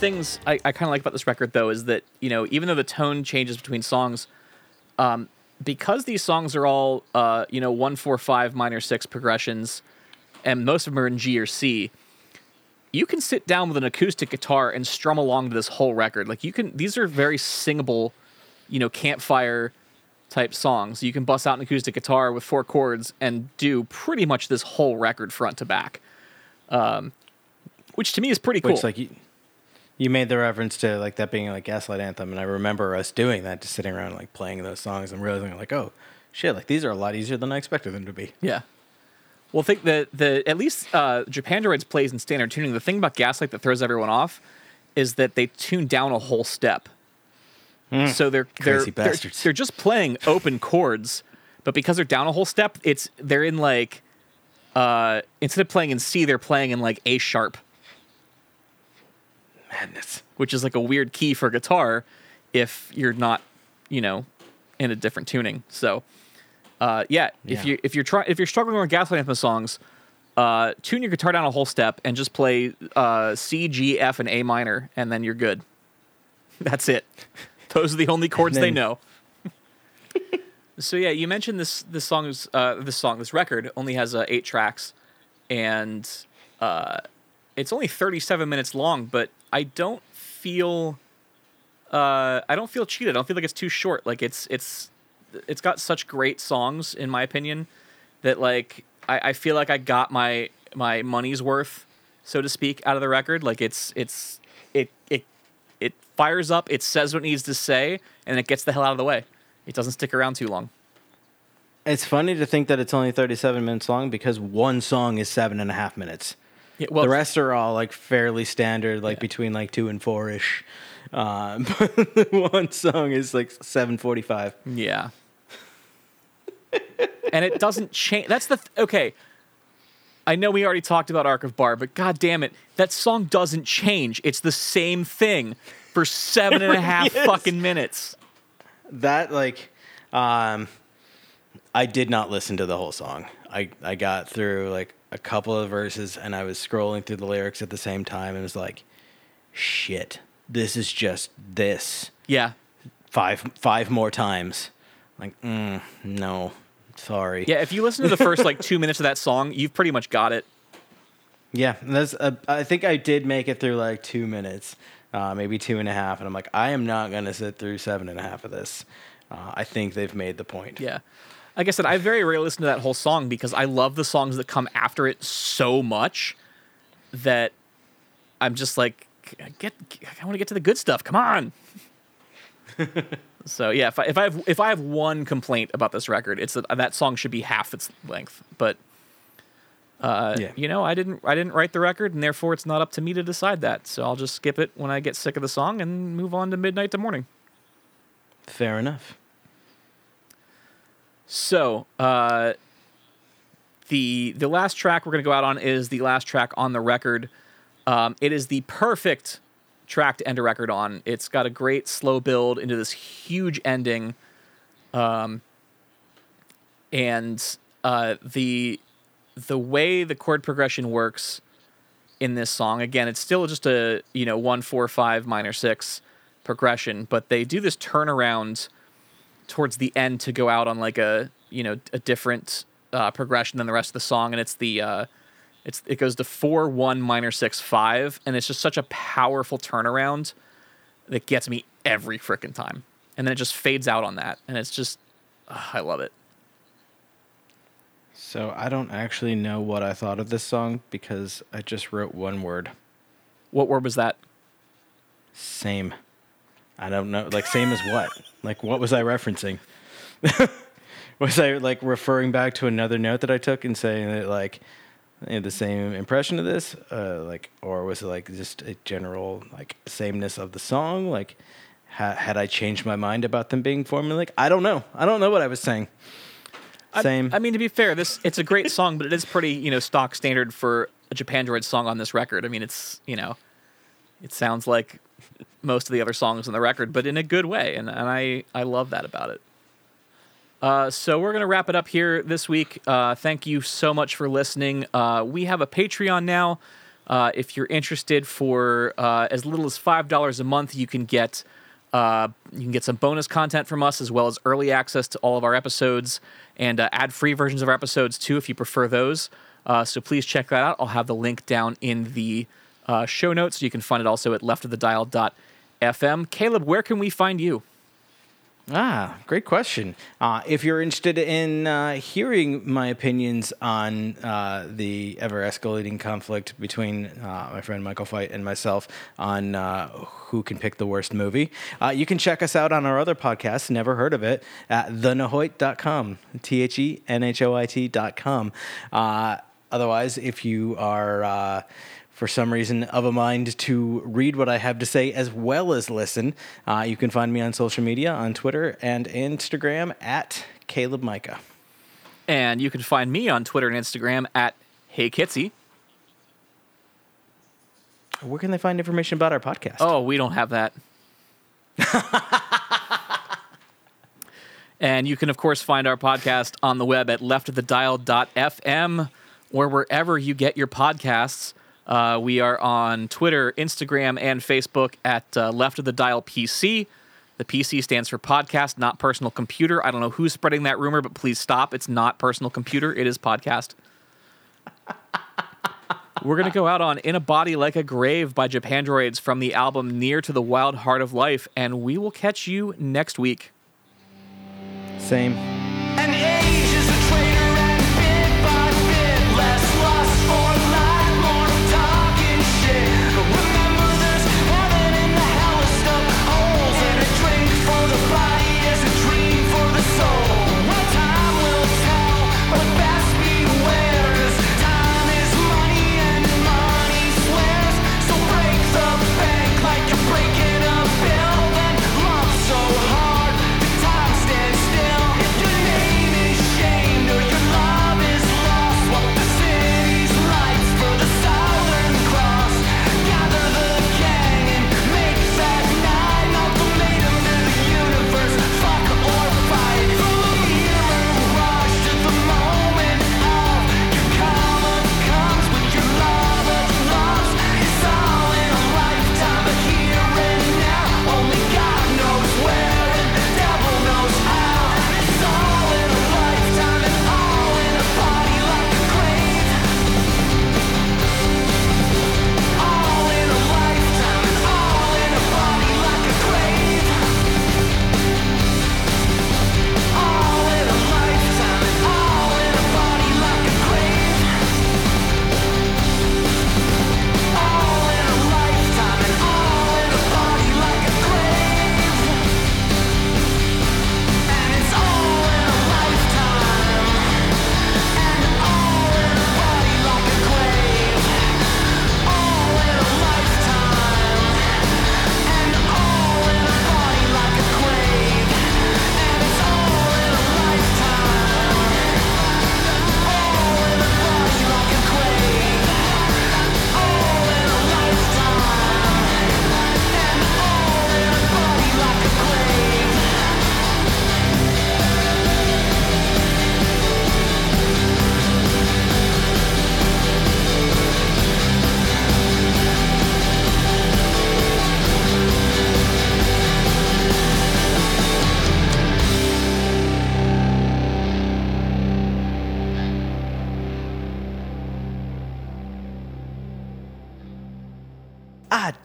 things I, I kind of like about this record, though, is that you know even though the tone changes between songs, um, because these songs are all uh, you know one four five minor six progressions, and most of them are in G or C. You can sit down with an acoustic guitar and strum along to this whole record. Like you can, these are very singable, you know, campfire type songs. You can bust out an acoustic guitar with four chords and do pretty much this whole record front to back, um, which to me is pretty cool. Which like you, made the reference to like that being like Gaslight Anthem, and I remember us doing that, just sitting around like playing those songs and realizing like, oh shit, like these are a lot easier than I expected them to be. Yeah. Well, think that the at least uh, Japandroids plays in standard tuning. The thing about Gaslight that throws everyone off is that they tune down a whole step. So they're they're, they're they're just playing open chords, but because they're down a whole step, it's they're in like uh instead of playing in C, they're playing in like A sharp, Madness. which is like a weird key for guitar if you're not, you know, in a different tuning. So uh yeah, if Yeah. you if you're trying if you're struggling with Gaslight Anthem songs, uh tune your guitar down a whole step and just play uh C, G, F, and A minor, and then you're good. [LAUGHS] That's it. Those are the only chords they know. [LAUGHS] so yeah, you mentioned this this song is uh, this song this record only has uh, eight tracks, and uh, it's only thirty seven minutes long. But I don't feel uh, I don't feel cheated. I don't feel like it's too short. Like it's it's it's got such great songs in my opinion that like I, I feel like I got my my money's worth, so to speak, out of the record. Like it's it's it it it fires up, it says what it needs to say, and it gets the hell out of the way. It doesn't stick around too long. It's funny to think that it's only 37 minutes long because one song is seven and a half minutes. Yeah, well, the rest are all like fairly standard, like between like two and four ish. Uh, [LAUGHS] but the one song is like 7:45. Yeah. and it doesn't change. That's the th- okay. I know we already talked about Arc of Bar, but god damn it, that song doesn't change. It's the same thing for seven and a [LAUGHS] half Yes. fucking minutes. That like, um, I did not listen to the whole song. I I got through like a couple of verses and I was scrolling through the lyrics at the same time and was like, shit, this is just this Yeah. five five more times. Like, mm, no, sorry. Yeah, if you listen to the first like two minutes of that song, you've pretty much got it. Yeah, that's. Uh, I think I did make it through like two minutes, uh, maybe two and a half, and I'm like, I am not gonna sit through seven and a half of this. Uh, I think they've made the point. Yeah. Like I said, I very rarely listen to that whole song because I love the songs that come after it so much that I'm just like, get, I want to get to the good stuff. Come on. [LAUGHS] so yeah, if I, if I have if I have one complaint about this record, it's that that song should be half its length. But uh, Yeah. you know, I didn't I didn't write the record, and therefore it's not up to me to decide that. So I'll just skip it when I get sick of the song and move on to midnight to morning. Fair enough. So, uh, the the last track we're going to go out on is the last track on the record. Um, it is the perfect track to end a record on. It's got a great slow build into this huge ending, um, and uh, the the way the chord progression works in this song. Again, it's still just a you know one four five minor six progression, but they do this turnaround towards the end to go out on like a you know a different uh, progression than the rest of the song, and it's the uh, it's it goes to four one minor six five, and it's just such a powerful turnaround that gets me every freaking time, and then it just fades out on that, and it's just ugh, I love it. So I don't actually know what I thought of this song because I just wrote one word. What word was that? Same. I don't know. Like same as what? Like what was I referencing? [LAUGHS] was I like referring back to another note that I took and saying that like I had the same impression of this, uh, like, or was it like just a general like sameness of the song? Like, ha- had I changed my mind about them being formulaic? I don't know. I don't know what I was saying. I- Same. I, mean, to be fair, this it's a great song, but it is pretty you know stock standard for a Japandroids song on this record. I mean, it's you know, it sounds like most of the other songs on the record, but in a good way, and and I I love that about it. Uh, so we're gonna wrap it up here this week. Uh, thank you so much for listening. Uh, we have a Patreon now. Uh, if you're interested, for uh, as little as five dollars a month, you can get uh, you can get some bonus content from us as well as early access to all of our episodes and ad-free versions of our episodes too, if you prefer those. So please check that out. I'll have the link down in the uh, show notes. You can find it also at leftofthedial.fm. Caleb, where can we find you? Ah, great question. Uh, if you're interested in uh, hearing my opinions on uh, the ever escalating conflict between uh, my friend Michael Fight and myself on uh, who can pick the worst movie, uh, you can check us out on our other podcast, Never Heard of It, at thenahoit.com. T H E N H O I T.com. Otherwise, if you are. For some reason of a mind to read what I have to say as well as listen, uh, you can find me on social media on Twitter and Instagram at Caleb Micah. And you can find me on Twitter and Instagram at Hey Kitsy. Where can they find information about our podcast? Oh, we don't have that. and you can, of course, find our podcast on the web at leftofthedial.fm or wherever you get your podcasts. Uh, we are on Twitter, Instagram, and Facebook at uh, Left of the Dial PC. The PC stands for podcast, not personal computer. I don't know who's spreading that rumor, but please stop. It's not personal computer, it is podcast. [LAUGHS] We're going to go out on In a Body Like a Grave by Japandroids from the album Near to the Wild Heart of Life, and we will catch you next week. Same.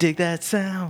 Dig that sound.